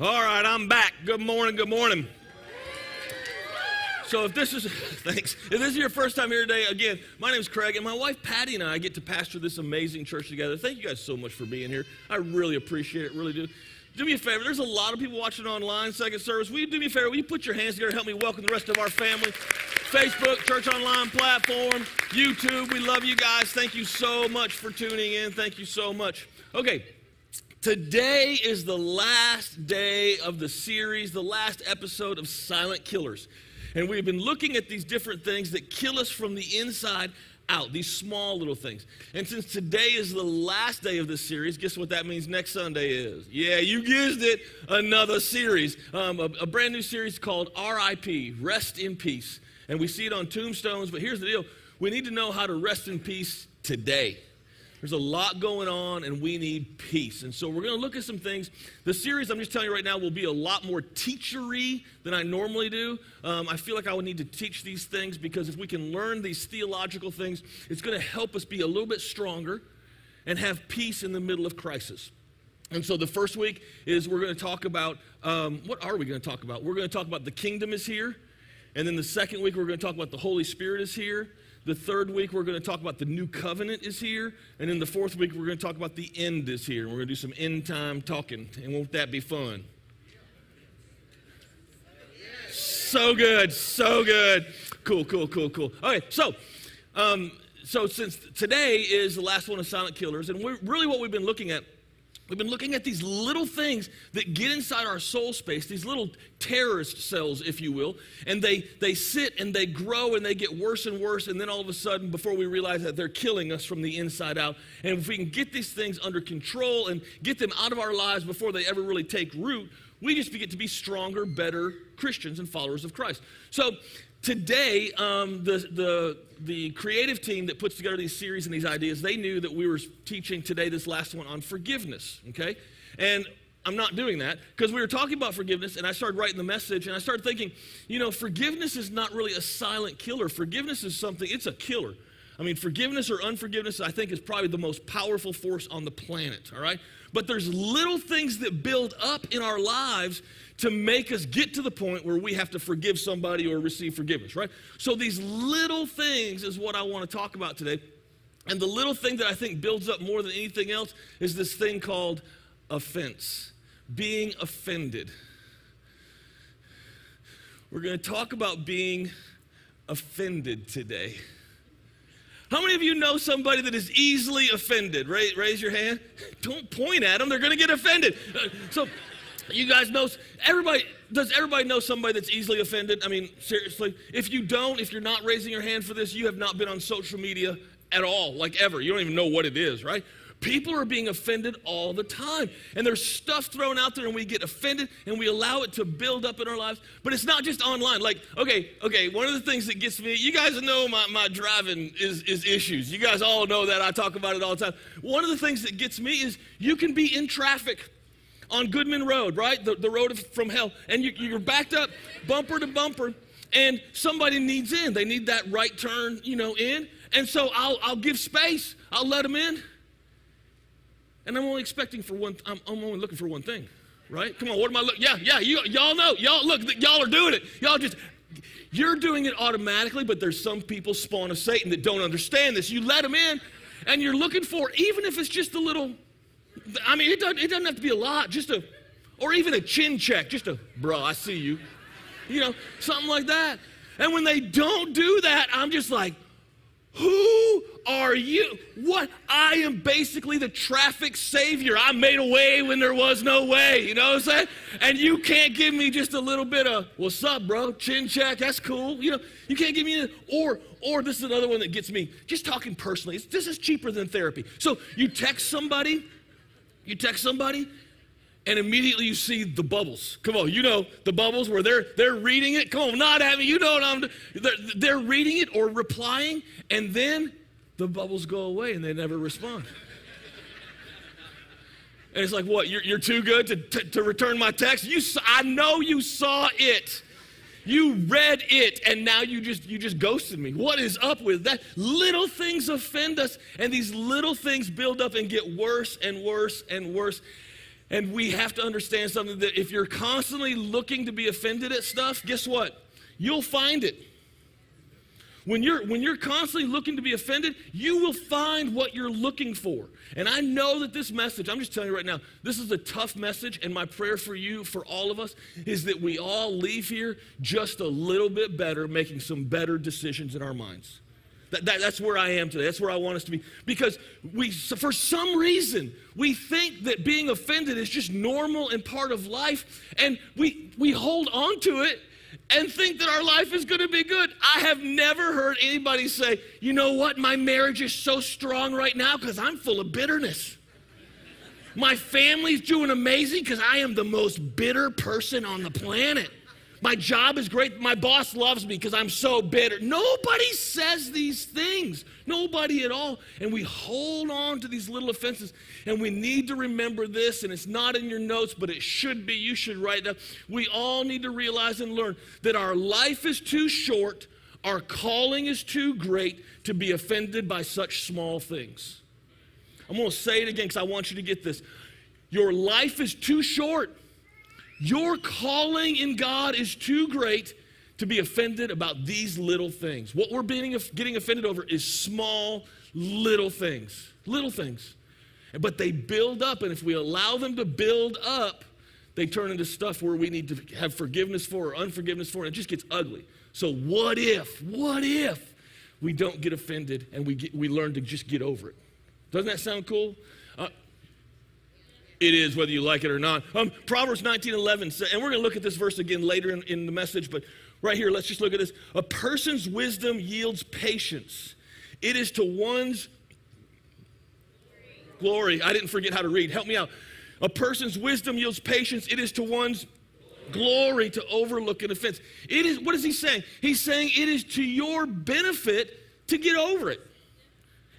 All right, I'm back. Good morning, good morning. So if this is thanks, if this is your first time here today, again, my name is Craig, and my wife Patty and I get to pastor this amazing church together. Thank you guys so much for being here. I really appreciate it, really do. Do me a favor. There's a lot of people watching online, second service. Will you do me a favor? Will you put your hands together and help me welcome the rest of our family? Facebook, Church Online platform, YouTube. We love you guys. Thank you so much for tuning in. Thank you so much. Okay, Today is the last day of the series, the last episode of Silent Killers. And we've been looking at these different things that kill us from the inside out, these small little things. And since today is the last day of this series, guess what that means next Sunday is? Yeah, you guessed it, another series, um, a, a brand new series called RIP, Rest in Peace. And we see it on tombstones, but here's the deal we need to know how to rest in peace today. There's a lot going on, and we need peace. And so we're going to look at some things. The series, I'm just telling you right now, will be a lot more teachery than I normally do. Um, I feel like I would need to teach these things because if we can learn these theological things, it's going to help us be a little bit stronger and have peace in the middle of crisis. And so the first week is we're going to talk about um, what are we going to talk about? We're going to talk about the kingdom is here. And then the second week, we're going to talk about the Holy Spirit is here. The third week, we're going to talk about the new covenant is here. And in the fourth week, we're going to talk about the end is here. We're going to do some end time talking. And won't that be fun? So good, so good. Cool, cool, cool, cool. Okay, so um, so since today is the last one of Silent Killers, and really what we've been looking at We've been looking at these little things that get inside our soul space, these little terrorist cells, if you will, and they, they sit and they grow and they get worse and worse, and then all of a sudden, before we realize that they're killing us from the inside out. And if we can get these things under control and get them out of our lives before they ever really take root, we just get to be stronger, better Christians and followers of Christ. So today, um, the, the, the creative team that puts together these series and these ideas, they knew that we were teaching today this last one on forgiveness, okay? And I'm not doing that because we were talking about forgiveness and I started writing the message and I started thinking, you know, forgiveness is not really a silent killer. Forgiveness is something, it's a killer. I mean, forgiveness or unforgiveness, I think, is probably the most powerful force on the planet, all right? But there's little things that build up in our lives to make us get to the point where we have to forgive somebody or receive forgiveness, right? So these little things is what I want to talk about today. And the little thing that I think builds up more than anything else is this thing called offense, being offended. We're going to talk about being offended today. How many of you know somebody that is easily offended? Raise, raise your hand. Don't point at them, they're going to get offended. Uh, so, you guys know, everybody, does everybody know somebody that's easily offended? I mean, seriously. If you don't, if you're not raising your hand for this, you have not been on social media at all, like ever. You don't even know what it is, right? People are being offended all the time. And there's stuff thrown out there, and we get offended and we allow it to build up in our lives. But it's not just online. Like, okay, okay, one of the things that gets me, you guys know my, my driving is, is issues. You guys all know that. I talk about it all the time. One of the things that gets me is you can be in traffic on Goodman Road, right? The, the road from hell. And you, you're backed up bumper to bumper, and somebody needs in. They need that right turn, you know, in. And so I'll, I'll give space, I'll let them in. And I'm only expecting for one, I'm, I'm only looking for one thing, right? Come on, what am I looking? Yeah, yeah, you, y'all know. Y'all, look, y'all are doing it. Y'all just, you're doing it automatically, but there's some people spawn of Satan that don't understand this. You let them in, and you're looking for, even if it's just a little, I mean, it doesn't, it doesn't have to be a lot, just a, or even a chin check, just a, bro, I see you. You know, something like that. And when they don't do that, I'm just like, who are you? What? I am basically the traffic savior. I made a way when there was no way. You know what I'm saying? And you can't give me just a little bit of "What's up, bro?" Chin check. That's cool. You know, you can't give me or or this is another one that gets me. Just talking personally. this is cheaper than therapy. So you text somebody, you text somebody, and immediately you see the bubbles. Come on, you know the bubbles where they're they're reading it. Come on, not having you know what I'm. They're, they're reading it or replying, and then the bubbles go away and they never respond. And it's like, what? You're, you're too good to, to, to return my text. You, I know you saw it. You read it, and now you just you just ghosted me. What is up with that? Little things offend us, and these little things build up and get worse and worse and worse. And we have to understand something that if you're constantly looking to be offended at stuff, guess what? You'll find it. When you're, when you're constantly looking to be offended, you will find what you're looking for. And I know that this message, I'm just telling you right now, this is a tough message. And my prayer for you, for all of us, is that we all leave here just a little bit better, making some better decisions in our minds. That, that, that's where I am today. That's where I want us to be. Because we, for some reason, we think that being offended is just normal and part of life. And we, we hold on to it and think that our life is going to be good. I have never heard anybody say, you know what, my marriage is so strong right now because I'm full of bitterness. My family's doing amazing because I am the most bitter person on the planet. My job is great. My boss loves me because I'm so bitter. Nobody says these things. Nobody at all. And we hold on to these little offenses. And we need to remember this, and it's not in your notes, but it should be. You should write it down. We all need to realize and learn that our life is too short, our calling is too great to be offended by such small things. I'm going to say it again because I want you to get this. Your life is too short your calling in God is too great to be offended about these little things. What we're being, getting offended over is small, little things. Little things. But they build up, and if we allow them to build up, they turn into stuff where we need to have forgiveness for or unforgiveness for, and it just gets ugly. So, what if, what if we don't get offended and we, get, we learn to just get over it? Doesn't that sound cool? It is, whether you like it or not. Um, Proverbs 19 11, and we're going to look at this verse again later in, in the message, but right here, let's just look at this. A person's wisdom yields patience. It is to one's glory. I didn't forget how to read. Help me out. A person's wisdom yields patience. It is to one's glory to overlook an offense. It is, what is he saying? He's saying it is to your benefit to get over it.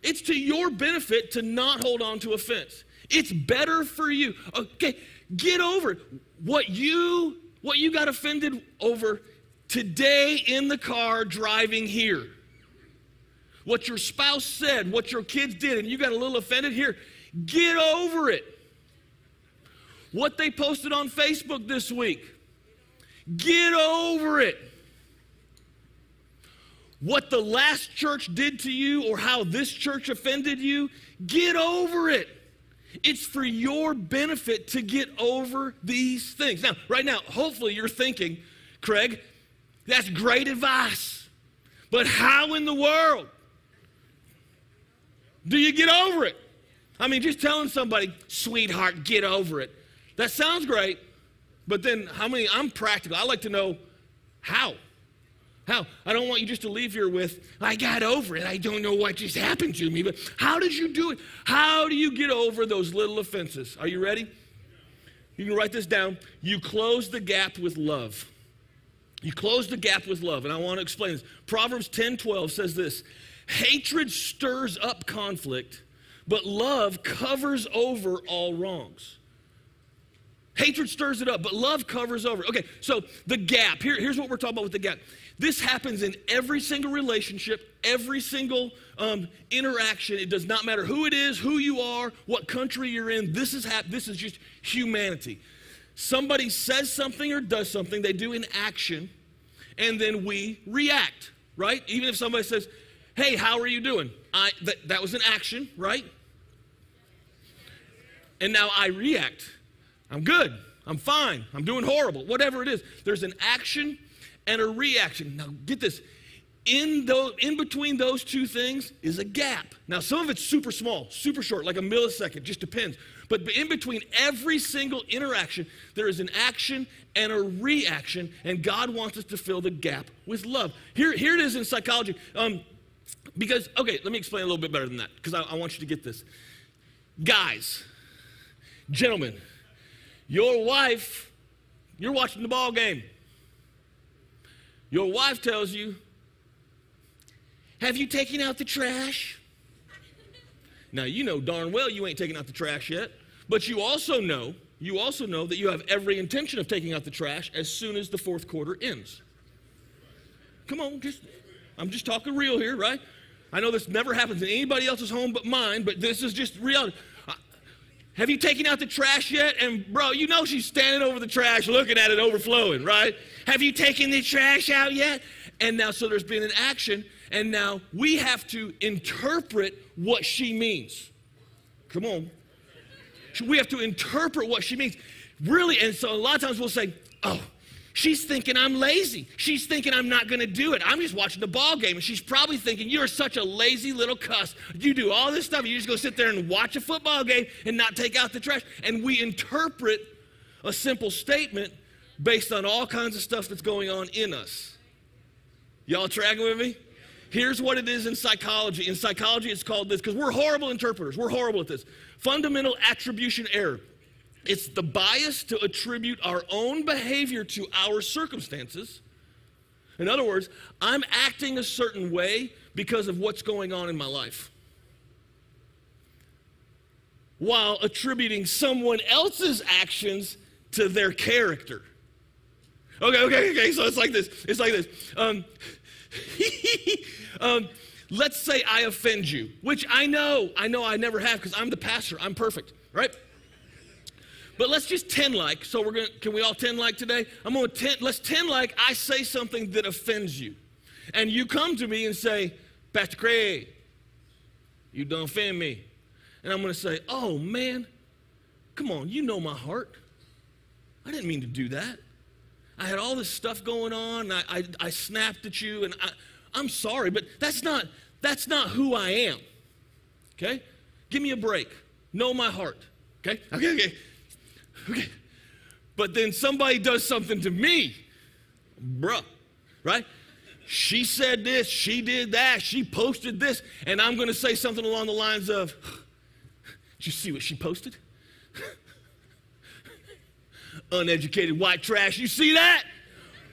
It's to your benefit to not hold on to offense. It's better for you. Okay, get over it. What you what you got offended over today in the car driving here. What your spouse said, what your kids did, and you got a little offended here. Get over it. What they posted on Facebook this week. Get over it. What the last church did to you or how this church offended you, get over it. It's for your benefit to get over these things. Now, right now, hopefully you're thinking, Craig, that's great advice. But how in the world do you get over it? I mean, just telling somebody, sweetheart, get over it. That sounds great, but then how many? I'm practical. I like to know how. How? I don't want you just to leave here with, I got over it. I don't know what just happened to me, but how did you do it? How do you get over those little offenses? Are you ready? You can write this down. You close the gap with love. You close the gap with love. And I want to explain this. Proverbs 10 12 says this Hatred stirs up conflict, but love covers over all wrongs. Hatred stirs it up, but love covers over. Okay, so the gap. Here, here's what we're talking about with the gap. This happens in every single relationship, every single um, interaction. It does not matter who it is, who you are, what country you're in. This is, hap- this is just humanity. Somebody says something or does something, they do an action, and then we react, right? Even if somebody says, Hey, how are you doing? I, that, that was an action, right? And now I react. I'm good. I'm fine. I'm doing horrible. Whatever it is. There's an action and a reaction. Now, get this. In, those, in between those two things is a gap. Now, some of it's super small, super short, like a millisecond, just depends. But in between every single interaction, there is an action and a reaction, and God wants us to fill the gap with love. Here, here it is in psychology. Um, because, okay, let me explain a little bit better than that, because I, I want you to get this. Guys, gentlemen, your wife, you're watching the ball game. Your wife tells you, Have you taken out the trash? Now, you know darn well you ain't taking out the trash yet, but you also know, you also know that you have every intention of taking out the trash as soon as the fourth quarter ends. Come on, just I'm just talking real here, right? I know this never happens in anybody else's home but mine, but this is just reality. Have you taken out the trash yet? And bro, you know she's standing over the trash looking at it overflowing, right? Have you taken the trash out yet? And now, so there's been an action, and now we have to interpret what she means. Come on. We have to interpret what she means. Really, and so a lot of times we'll say, oh, She's thinking I'm lazy. She's thinking I'm not going to do it. I'm just watching the ball game. And she's probably thinking, You're such a lazy little cuss. You do all this stuff. You just go sit there and watch a football game and not take out the trash. And we interpret a simple statement based on all kinds of stuff that's going on in us. Y'all tracking with me? Here's what it is in psychology. In psychology, it's called this because we're horrible interpreters. We're horrible at this. Fundamental attribution error. It's the bias to attribute our own behavior to our circumstances. In other words, I'm acting a certain way because of what's going on in my life. While attributing someone else's actions to their character. Okay, okay, okay. So it's like this. It's like this. Um, um, let's say I offend you, which I know, I know I never have because I'm the pastor. I'm perfect, right? But let's just 10 like. So we're going to, can we all 10 like today? I'm going to 10, let's 10 like I say something that offends you. And you come to me and say, Pastor Craig, you don't offend me. And I'm going to say, oh man, come on, you know my heart. I didn't mean to do that. I had all this stuff going on. I, I, I snapped at you, and I, I'm sorry, but that's not, that's not who I am. Okay? Give me a break. Know my heart. Okay? Okay, okay. Okay. But then somebody does something to me, bruh, right? She said this, she did that, she posted this, and I'm going to say something along the lines of, Did you see what she posted? Uneducated white trash. You see that?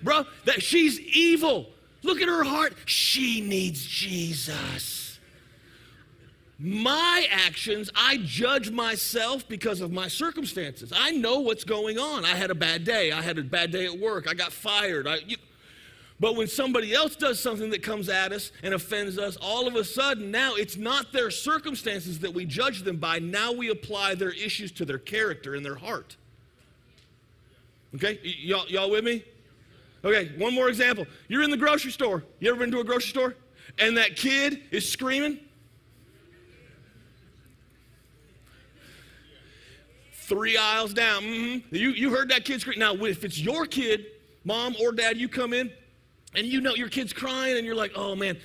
Bro, that she's evil. Look at her heart. She needs Jesus my actions, I judge myself because of my circumstances. I know what's going on. I had a bad day. I had a bad day at work. I got fired. I, you, but when somebody else does something that comes at us and offends us, all of a sudden now it's not their circumstances that we judge them by. Now we apply their issues to their character and their heart. Okay? Y- y'all, y'all with me? Okay, one more example. You're in the grocery store. You ever been to a grocery store? And that kid is screaming? Three aisles down. Mm-hmm. You, you heard that kid scream. Now, if it's your kid, mom or dad, you come in and you know your kid's crying and you're like, oh man,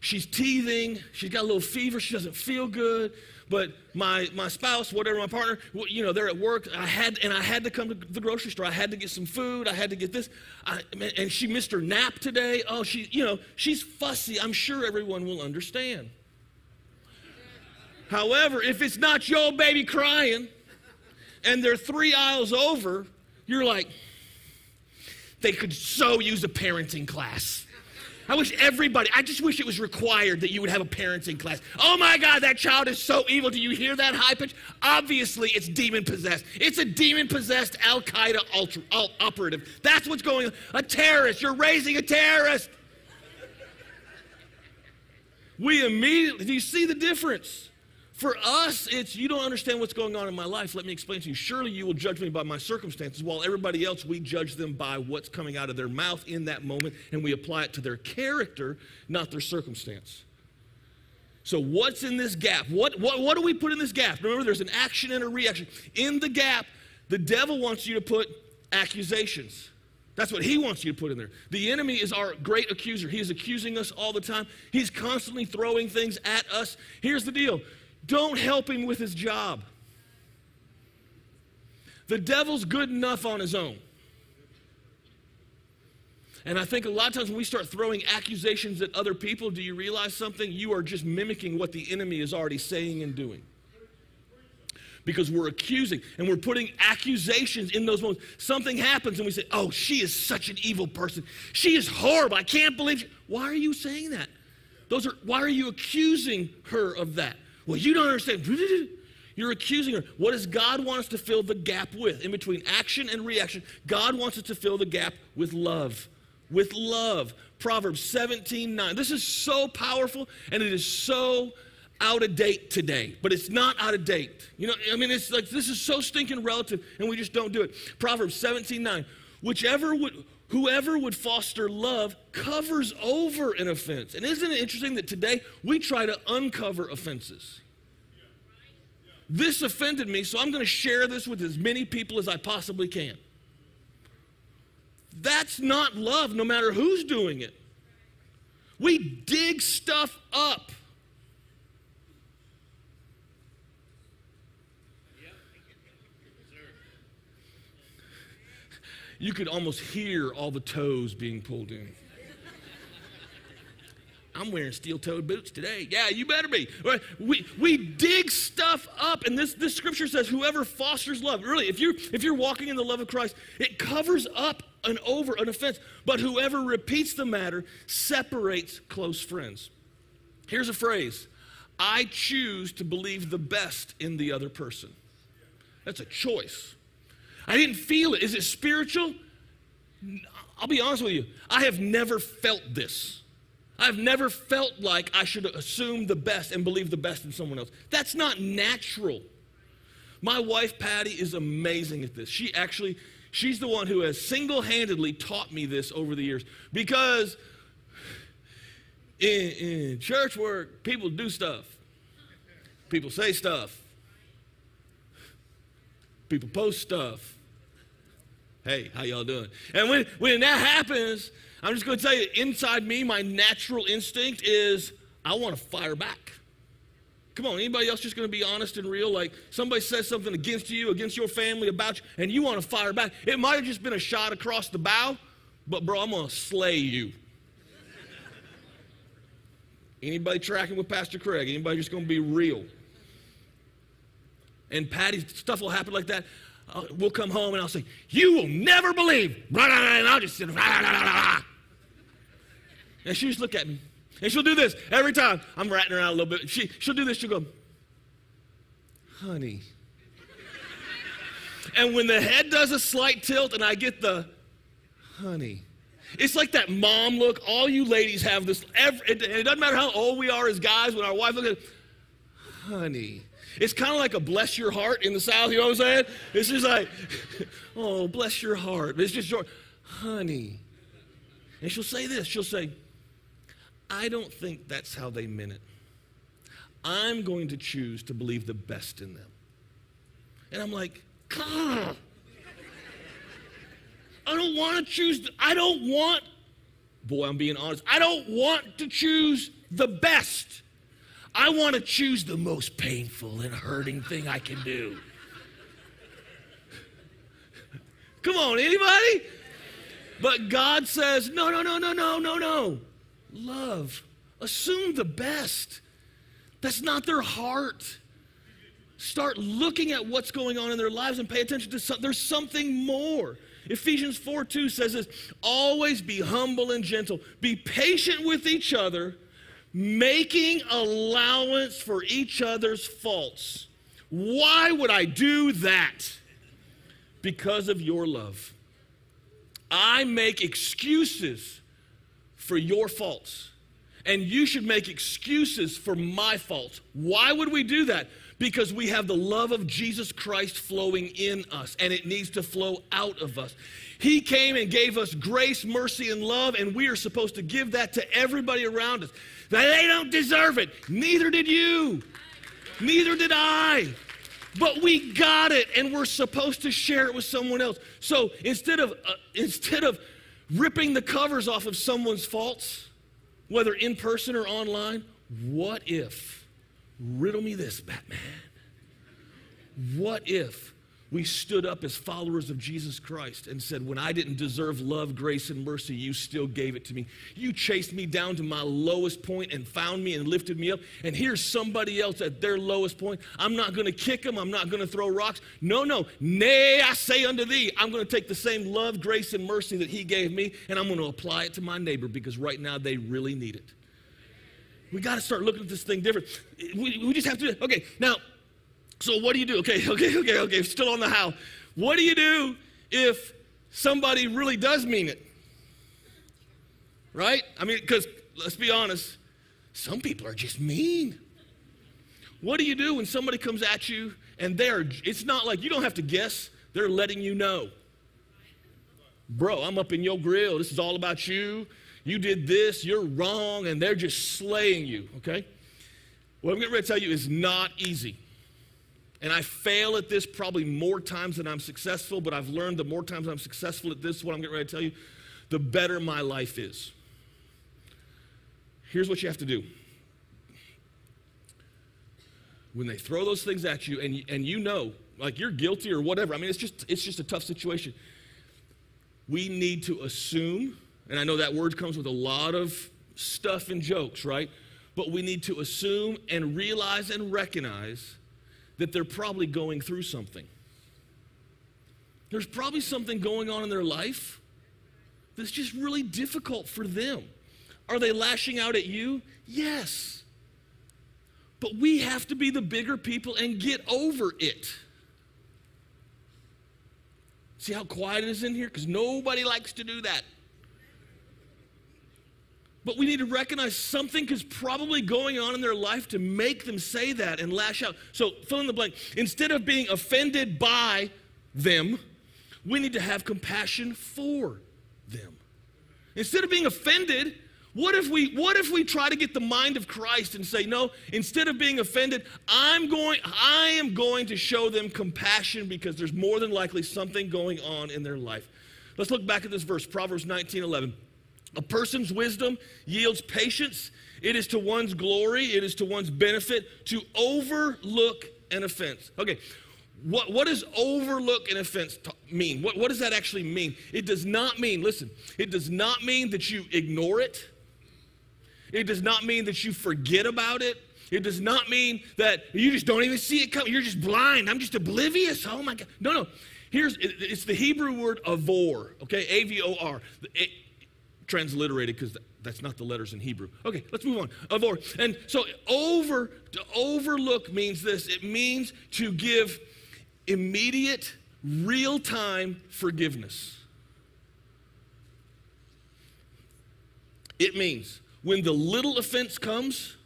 she's teething. She's got a little fever. She doesn't feel good. But my, my spouse, whatever, my partner, you know, they're at work. I had, and I had to come to the grocery store. I had to get some food. I had to get this. I, and she missed her nap today. Oh, she, you know, she's fussy. I'm sure everyone will understand. However, if it's not your baby crying, and they're three aisles over, you're like, they could so use a parenting class. I wish everybody, I just wish it was required that you would have a parenting class. Oh my God, that child is so evil. Do you hear that high pitch? Obviously, it's demon possessed. It's a demon possessed Al Qaeda operative. That's what's going on. A terrorist. You're raising a terrorist. We immediately, do you see the difference? For us, it's you don't understand what's going on in my life. Let me explain to you. Surely you will judge me by my circumstances, while everybody else, we judge them by what's coming out of their mouth in that moment, and we apply it to their character, not their circumstance. So, what's in this gap? What, what, what do we put in this gap? Remember, there's an action and a reaction. In the gap, the devil wants you to put accusations. That's what he wants you to put in there. The enemy is our great accuser. He is accusing us all the time. He's constantly throwing things at us. Here's the deal don't help him with his job. The devil's good enough on his own. And I think a lot of times when we start throwing accusations at other people, do you realize something? You are just mimicking what the enemy is already saying and doing. Because we're accusing and we're putting accusations in those moments. Something happens and we say, Oh, she is such an evil person. She is horrible. I can't believe she. Why are you saying that? Those are why are you accusing her of that? Well, you don't understand. You're accusing her. What does God want us to fill the gap with? In between action and reaction, God wants us to fill the gap with love. With love. Proverbs 17 9. This is so powerful and it is so out of date today, but it's not out of date. You know, I mean, it's like this is so stinking relative, and we just don't do it. Proverbs 17 9. Whichever would, whoever would foster love covers over an offense. And isn't it interesting that today we try to uncover offenses? This offended me, so I'm going to share this with as many people as I possibly can. That's not love, no matter who's doing it. We dig stuff up. You could almost hear all the toes being pulled in. I'm wearing steel-toed boots today. Yeah, you better be. We, we dig stuff up, and this, this scripture says, whoever fosters love. Really, if you're if you're walking in the love of Christ, it covers up and over an offense. But whoever repeats the matter separates close friends. Here's a phrase: I choose to believe the best in the other person. That's a choice. I didn't feel it. Is it spiritual? I'll be honest with you. I have never felt this. I've never felt like I should assume the best and believe the best in someone else. That's not natural. My wife, Patty, is amazing at this. She actually, she's the one who has single handedly taught me this over the years because in, in church work, people do stuff, people say stuff, people post stuff. Hey, how y'all doing? And when, when that happens, I'm just going to tell you, inside me, my natural instinct is I want to fire back. Come on, anybody else just going to be honest and real? Like somebody says something against you, against your family, about you, and you want to fire back. It might have just been a shot across the bow, but bro, I'm going to slay you. Anybody tracking with Pastor Craig? Anybody just going to be real? And Patty, stuff will happen like that. Uh, we'll come home and I'll say, You will never believe. And I'll just sit. And she'll just look at me. And she'll do this every time. I'm ratting her out a little bit. She, she'll do this. She'll go, honey. and when the head does a slight tilt and I get the honey, it's like that mom look. All you ladies have this. Every, it, it doesn't matter how old we are as guys. When our wife looks at, honey. It's kind of like a bless your heart in the South. You know what I'm saying? It's just like, oh, bless your heart. It's just your honey. And she'll say this. She'll say, I don't think that's how they meant it. I'm going to choose to believe the best in them. And I'm like, God, I don't want to choose, I don't want, boy, I'm being honest, I don't want to choose the best. I want to choose the most painful and hurting thing I can do. Come on, anybody? But God says, no, no, no, no, no, no, no love. Assume the best. That's not their heart. Start looking at what's going on in their lives and pay attention to something. There's something more. Ephesians 4 2 says this always be humble and gentle, be patient with each other, making allowance for each other's faults. Why would I do that? Because of your love. I make excuses for your faults. And you should make excuses for my faults. Why would we do that? Because we have the love of Jesus Christ flowing in us, and it needs to flow out of us. He came and gave us grace, mercy, and love, and we are supposed to give that to everybody around us. They don't deserve it. Neither did you. Neither did I. But we got it, and we're supposed to share it with someone else. So instead of uh, instead of ripping the covers off of someone's faults, whether in person or online. What if, riddle me this, Batman, what if we stood up as followers of Jesus Christ and said, When I didn't deserve love, grace, and mercy, you still gave it to me. You chased me down to my lowest point and found me and lifted me up. And here's somebody else at their lowest point. I'm not going to kick them. I'm not going to throw rocks. No, no. Nay, I say unto thee, I'm going to take the same love, grace, and mercy that he gave me, and I'm going to apply it to my neighbor because right now they really need it. We got to start looking at this thing different. We, we just have to. Okay, now, so what do you do? Okay, okay, okay, okay, still on the how. What do you do if somebody really does mean it? Right? I mean, because let's be honest, some people are just mean. What do you do when somebody comes at you and they're, it's not like you don't have to guess, they're letting you know. Bro, I'm up in your grill. This is all about you. You did this, you're wrong, and they're just slaying you, okay? What I'm getting ready to tell you is not easy. And I fail at this probably more times than I'm successful, but I've learned the more times I'm successful at this, what I'm getting ready to tell you, the better my life is. Here's what you have to do. When they throw those things at you and, and you know, like you're guilty or whatever, I mean, it's just, it's just a tough situation. We need to assume, and I know that word comes with a lot of stuff and jokes, right? But we need to assume and realize and recognize that they're probably going through something. There's probably something going on in their life that's just really difficult for them. Are they lashing out at you? Yes. But we have to be the bigger people and get over it. See how quiet it is in here? Because nobody likes to do that. But we need to recognize something is probably going on in their life to make them say that and lash out. So fill in the blank. Instead of being offended by them, we need to have compassion for them. Instead of being offended, what if we what if we try to get the mind of Christ and say, "No, instead of being offended, I'm going I am going to show them compassion because there's more than likely something going on in their life." Let's look back at this verse, Proverbs 19:11. A person's wisdom yields patience. It is to one's glory, it is to one's benefit to overlook an offense. Okay, what, what does overlook an offense t- mean? What, what does that actually mean? It does not mean, listen, it does not mean that you ignore it. It does not mean that you forget about it. It does not mean that you just don't even see it coming. You're just blind. I'm just oblivious. Oh my God. No, no. Here's it's the Hebrew word avor, okay? A V O R transliterated because that's not the letters in Hebrew. Okay, let's move on. Avor. And so over to overlook means this. It means to give immediate, real-time forgiveness. It means when the little offense comes,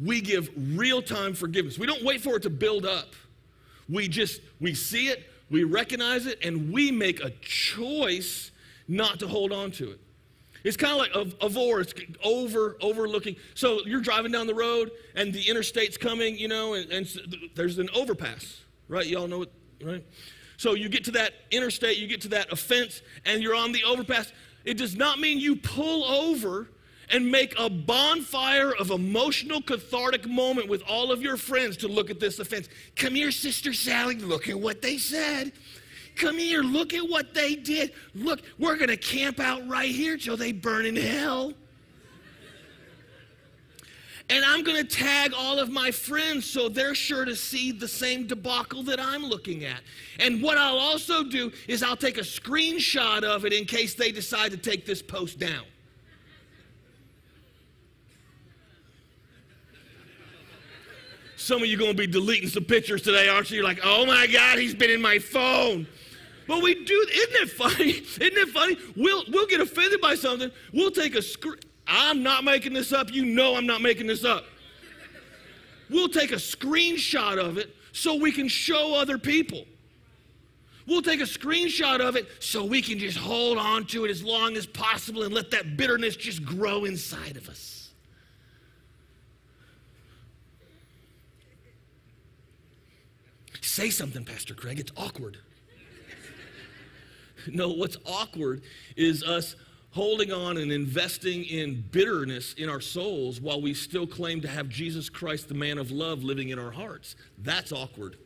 we give real-time forgiveness. We don't wait for it to build up. We just we see it, we recognize it, and we make a choice not to hold on to it. It's kind of like a, avor, it's over, overlooking. So you're driving down the road and the interstate's coming, you know, and, and there's an overpass, right? Y'all know it, right? So you get to that interstate, you get to that offense, and you're on the overpass. It does not mean you pull over and make a bonfire of emotional, cathartic moment with all of your friends to look at this offense. Come here, Sister Sally, look at what they said. Come here, look at what they did. Look, we're going to camp out right here till they burn in hell. And I'm going to tag all of my friends so they're sure to see the same debacle that I'm looking at. And what I'll also do is I'll take a screenshot of it in case they decide to take this post down. Some of you going to be deleting some pictures today, aren't you? You're like, oh my God, he's been in my phone. But we do, isn't it funny? Isn't it funny? We'll, we'll get offended by something. We'll take a screen. I'm not making this up. You know I'm not making this up. We'll take a screenshot of it so we can show other people. We'll take a screenshot of it so we can just hold on to it as long as possible and let that bitterness just grow inside of us. Say something, Pastor Craig. It's awkward. No, what's awkward is us holding on and investing in bitterness in our souls while we still claim to have Jesus Christ, the man of love, living in our hearts. That's awkward.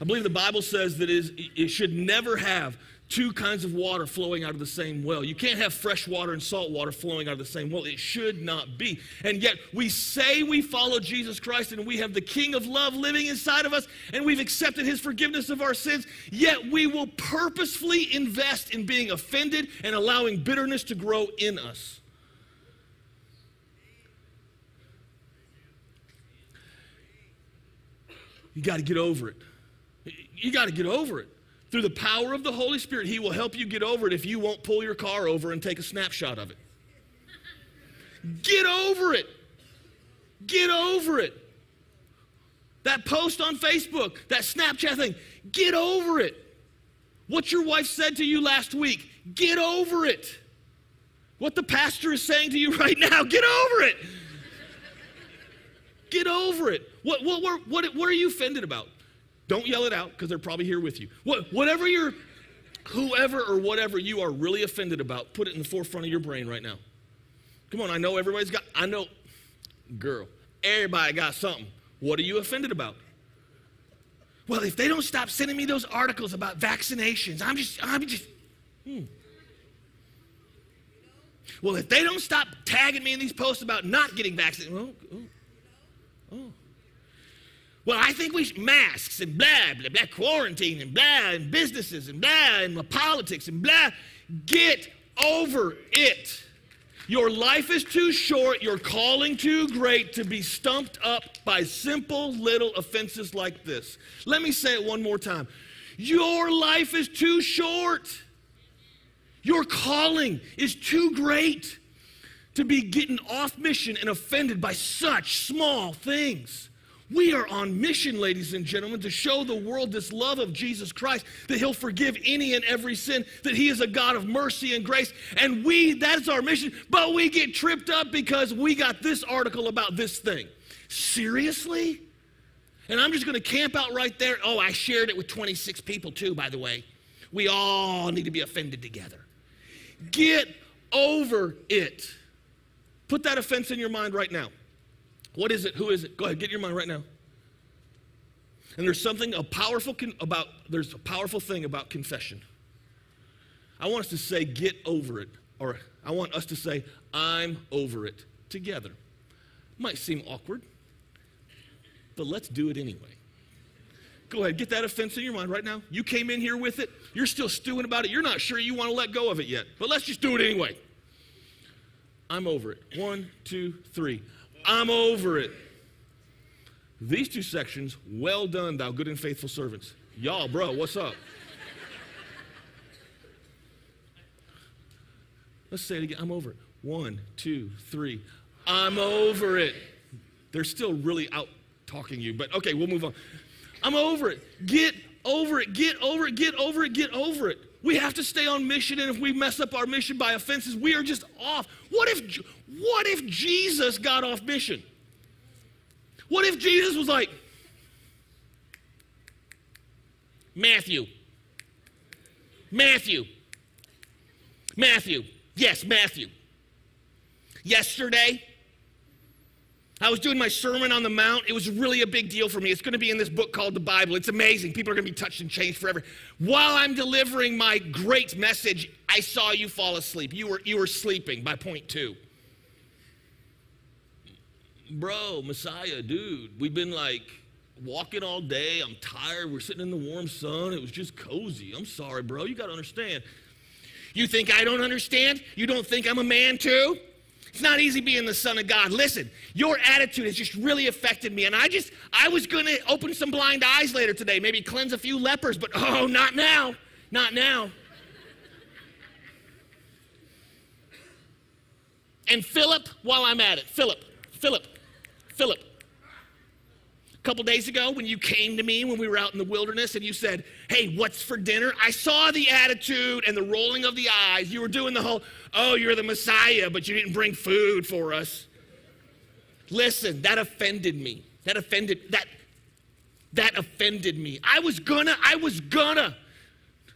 I believe the Bible says that it should never have two kinds of water flowing out of the same well. You can't have fresh water and salt water flowing out of the same well. It should not be. And yet we say we follow Jesus Christ and we have the King of love living inside of us and we've accepted his forgiveness of our sins, yet we will purposefully invest in being offended and allowing bitterness to grow in us. You got to get over it. You got to get over it. Through the power of the Holy Spirit, He will help you get over it if you won't pull your car over and take a snapshot of it. Get over it. Get over it. That post on Facebook, that Snapchat thing, get over it. What your wife said to you last week, get over it. What the pastor is saying to you right now, get over it. Get over it. What, what, what, what, what are you offended about? Don't yell it out because they're probably here with you. What, whatever you're, whoever or whatever you are really offended about, put it in the forefront of your brain right now. Come on, I know everybody's got, I know, girl, everybody got something. What are you offended about? Well, if they don't stop sending me those articles about vaccinations, I'm just, I'm just, hmm. Well, if they don't stop tagging me in these posts about not getting vaccinated, oh, oh, oh. Well, I think we should, masks and blah, blah, blah, quarantine and blah, and businesses and blah, and politics and blah. Get over it. Your life is too short, your calling too great to be stumped up by simple little offenses like this. Let me say it one more time. Your life is too short. Your calling is too great to be getting off mission and offended by such small things. We are on mission, ladies and gentlemen, to show the world this love of Jesus Christ, that He'll forgive any and every sin, that He is a God of mercy and grace. And we, that's our mission, but we get tripped up because we got this article about this thing. Seriously? And I'm just going to camp out right there. Oh, I shared it with 26 people too, by the way. We all need to be offended together. Get over it. Put that offense in your mind right now. What is it? Who is it? Go ahead, get your mind right now. And there's something a powerful con- about there's a powerful thing about confession. I want us to say get over it or I want us to say I'm over it together. Might seem awkward, but let's do it anyway. Go ahead, get that offense in your mind right now. You came in here with it. You're still stewing about it. You're not sure you want to let go of it yet, but let's just do it anyway. I'm over it. One, two, three. I'm over it. These two sections, well done, thou good and faithful servants. Y'all, bro, what's up? Let's say it again. I'm over it. One, two, three. I'm over it. They're still really out talking you, but okay, we'll move on. I'm over it. Get over it. Get over it. Get over it. Get over it. We have to stay on mission, and if we mess up our mission by offenses, we are just off. What if, what if Jesus got off mission? What if Jesus was like, Matthew, Matthew, Matthew, yes, Matthew. Yesterday, I was doing my Sermon on the Mount. It was really a big deal for me. It's going to be in this book called the Bible. It's amazing. People are going to be touched and changed forever. While I'm delivering my great message, I saw you fall asleep. You were, you were sleeping by point two. Bro, Messiah, dude, we've been like walking all day. I'm tired. We're sitting in the warm sun. It was just cozy. I'm sorry, bro. You got to understand. You think I don't understand? You don't think I'm a man too? It's not easy being the son of God. Listen, your attitude has just really affected me. And I just, I was going to open some blind eyes later today, maybe cleanse a few lepers, but oh, not now. Not now. And Philip, while I'm at it, Philip, Philip, Philip, couple days ago when you came to me when we were out in the wilderness and you said, Hey, what's for dinner? I saw the attitude and the rolling of the eyes. You were doing the whole, Oh, you're the Messiah, but you didn't bring food for us. Listen, that offended me. That offended, that, that offended me. I was gonna, I was gonna.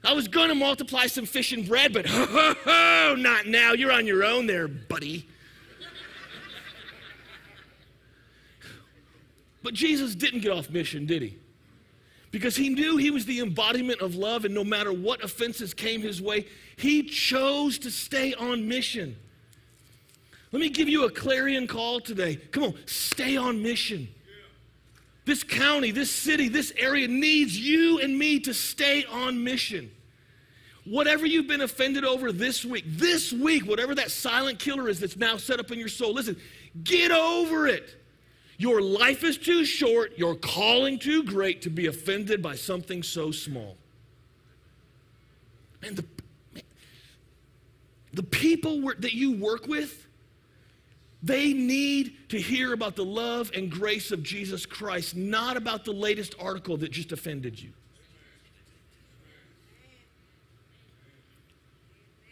I was gonna multiply some fish and bread, but ho, ho, ho, not now. You're on your own there, buddy. But Jesus didn't get off mission, did he? Because he knew he was the embodiment of love, and no matter what offenses came his way, he chose to stay on mission. Let me give you a clarion call today. Come on, stay on mission. This county, this city, this area needs you and me to stay on mission. Whatever you've been offended over this week, this week, whatever that silent killer is that's now set up in your soul, listen, get over it. Your life is too short, your calling too great to be offended by something so small. And the, the people that you work with, They need to hear about the love and grace of Jesus Christ, not about the latest article that just offended you.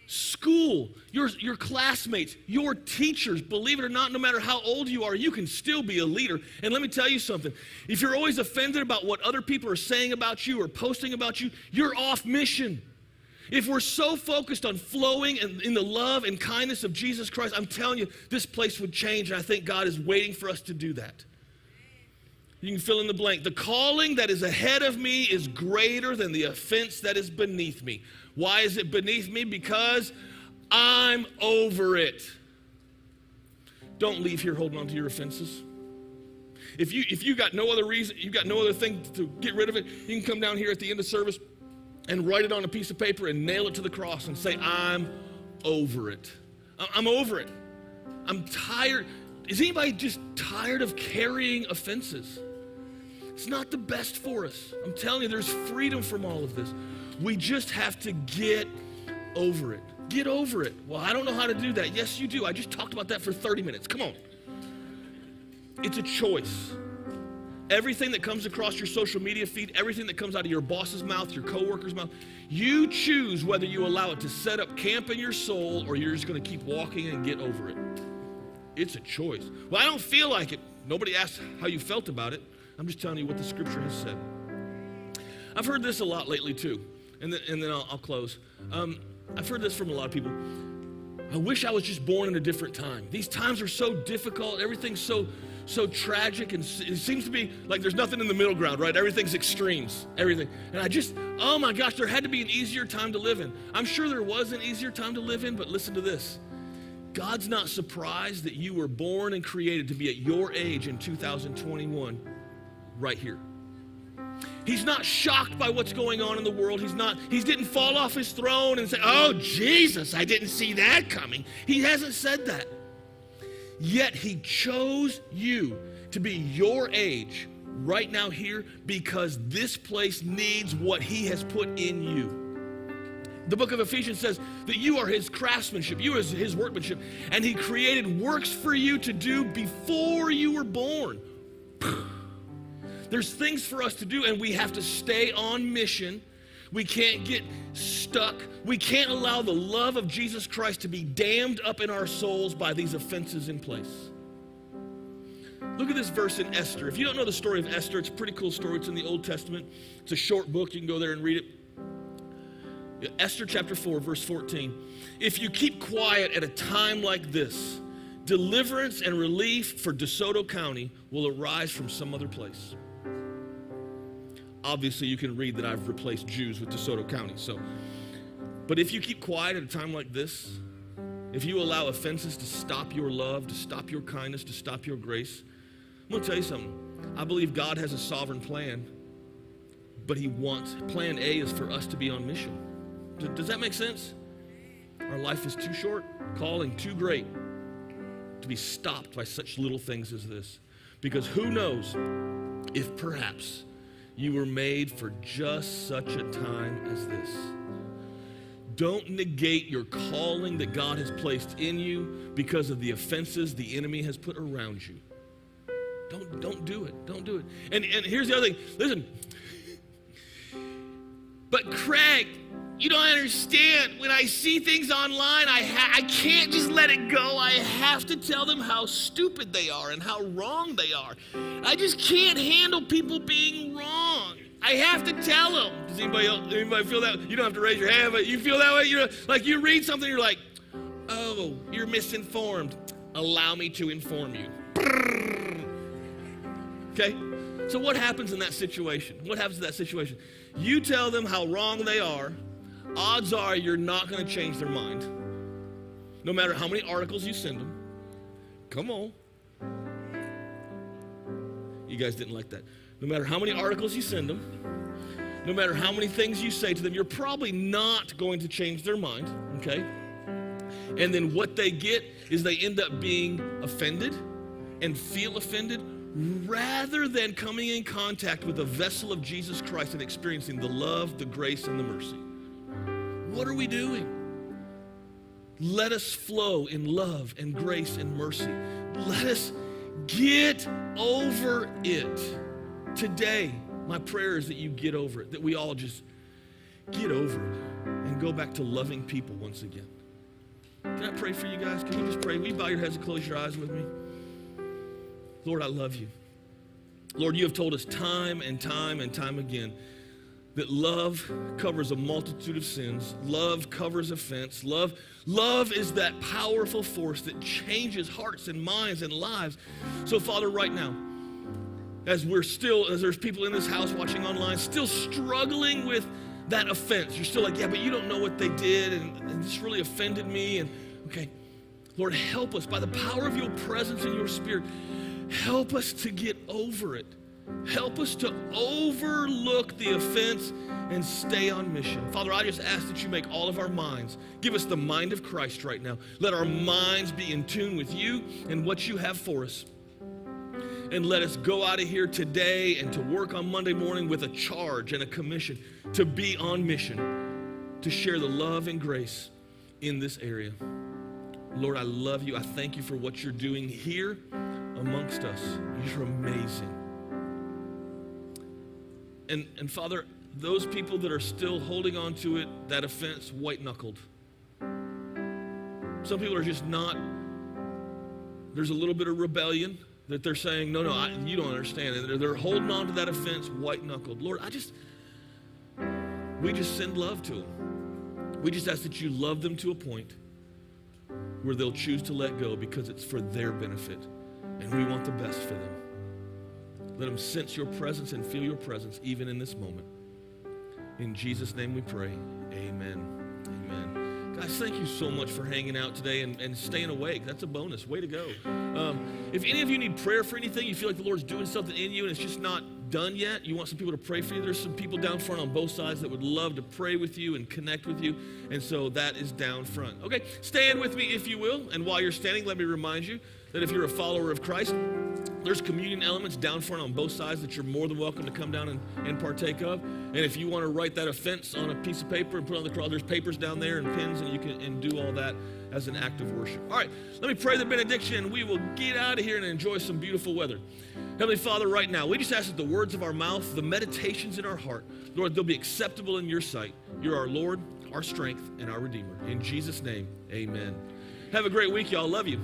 School, your, your classmates, your teachers, believe it or not, no matter how old you are, you can still be a leader. And let me tell you something if you're always offended about what other people are saying about you or posting about you, you're off mission. If we're so focused on flowing in, in the love and kindness of Jesus Christ, I'm telling you, this place would change, and I think God is waiting for us to do that. You can fill in the blank. The calling that is ahead of me is greater than the offense that is beneath me. Why is it beneath me? Because I'm over it. Don't leave here holding on to your offenses. If you if you got no other reason, you've got no other thing to get rid of it, you can come down here at the end of service and write it on a piece of paper and nail it to the cross and say, I'm over it. I'm over it. I'm tired. Is anybody just tired of carrying offenses? It's not the best for us. I'm telling you, there's freedom from all of this. We just have to get over it. Get over it. Well, I don't know how to do that. Yes, you do. I just talked about that for 30 minutes. Come on. It's a choice. Everything that comes across your social media feed, everything that comes out of your boss's mouth, your coworker's mouth, you choose whether you allow it to set up camp in your soul or you're just going to keep walking and get over it. It's a choice. Well, I don't feel like it. Nobody asked how you felt about it. I'm just telling you what the scripture has said. I've heard this a lot lately, too, and then, and then I'll, I'll close. Um, I've heard this from a lot of people. I wish I was just born in a different time. These times are so difficult. Everything's so so tragic and it seems to be like there's nothing in the middle ground, right? Everything's extremes, everything. And I just, oh my gosh, there had to be an easier time to live in. I'm sure there was an easier time to live in, but listen to this. God's not surprised that you were born and created to be at your age in 2021 right here. He's not shocked by what's going on in the world. He's not, he didn't fall off his throne and say, Oh, Jesus, I didn't see that coming. He hasn't said that. Yet he chose you to be your age right now here because this place needs what he has put in you. The book of Ephesians says that you are his craftsmanship, you are his workmanship, and he created works for you to do before you were born. There's things for us to do, and we have to stay on mission we can't get stuck. We can't allow the love of Jesus Christ to be dammed up in our souls by these offenses in place. Look at this verse in Esther. If you don't know the story of Esther, it's a pretty cool story. It's in the Old Testament. It's a short book. You can go there and read it. Esther chapter 4, verse 14. If you keep quiet at a time like this, deliverance and relief for DeSoto County will arise from some other place obviously you can read that I've replaced Jews with DeSoto County. So, but if you keep quiet at a time like this, if you allow offenses to stop your love, to stop your kindness, to stop your grace, I'm going to tell you something. I believe God has a sovereign plan, but He wants, plan A is for us to be on mission. Does that make sense? Our life is too short, calling too great to be stopped by such little things as this. Because who knows if perhaps you were made for just such a time as this. Don't negate your calling that God has placed in you because of the offenses the enemy has put around you. Don't, don't do it. Don't do it. And, and here's the other thing listen, but Craig, you don't understand. When I see things online, I, ha- I can't just let it go. I have to tell them how stupid they are and how wrong they are. I just can't handle people being wrong. I have to tell them. Does anybody else, anybody feel that? You don't have to raise your hand, but you feel that way. You like you read something, you're like, "Oh, you're misinformed. Allow me to inform you." Okay. So what happens in that situation? What happens in that situation? You tell them how wrong they are odds are you're not going to change their mind. No matter how many articles you send them. Come on. You guys didn't like that. No matter how many articles you send them, no matter how many things you say to them, you're probably not going to change their mind, okay? And then what they get is they end up being offended and feel offended rather than coming in contact with the vessel of Jesus Christ and experiencing the love, the grace, and the mercy. What are we doing? Let us flow in love and grace and mercy. Let us get over it. Today, my prayer is that you get over it, that we all just get over it and go back to loving people once again. Can I pray for you guys? Can you just pray? Will you bow your heads and close your eyes with me? Lord, I love you. Lord, you have told us time and time and time again that love covers a multitude of sins. Love covers offense. Love, love is that powerful force that changes hearts and minds and lives. So, Father, right now, as we're still, as there's people in this house watching online, still struggling with that offense. You're still like, yeah, but you don't know what they did, and, and this really offended me. And okay, Lord, help us by the power of your presence and your spirit. Help us to get over it. Help us to overlook the offense and stay on mission. Father, I just ask that you make all of our minds, give us the mind of Christ right now. Let our minds be in tune with you and what you have for us. And let us go out of here today and to work on Monday morning with a charge and a commission to be on mission, to share the love and grace in this area. Lord, I love you. I thank you for what you're doing here amongst us. You're amazing. And, and Father, those people that are still holding on to it, that offense, white knuckled. Some people are just not, there's a little bit of rebellion that they're saying, no, no, I, you don't understand. And they're, they're holding on to that offense, white knuckled. Lord, I just, we just send love to them. We just ask that you love them to a point where they'll choose to let go because it's for their benefit. And we want the best for them. Let them sense your presence and feel your presence even in this moment. In Jesus' name we pray. Amen. Amen. Guys, thank you so much for hanging out today and, and staying awake. That's a bonus. Way to go. Um, if any of you need prayer for anything, you feel like the Lord's doing something in you and it's just not done yet, you want some people to pray for you, there's some people down front on both sides that would love to pray with you and connect with you. And so that is down front. Okay, stand with me if you will. And while you're standing, let me remind you that if you're a follower of Christ, there's communion elements down front on both sides that you're more than welcome to come down and, and partake of. And if you want to write that offense on a piece of paper and put on the cross, there's papers down there and pins, and you can and do all that as an act of worship. All right, let me pray the benediction, and we will get out of here and enjoy some beautiful weather. Heavenly Father, right now, we just ask that the words of our mouth, the meditations in our heart, Lord, they'll be acceptable in your sight. You're our Lord, our strength, and our Redeemer. In Jesus' name, amen. Have a great week, y'all. Love you.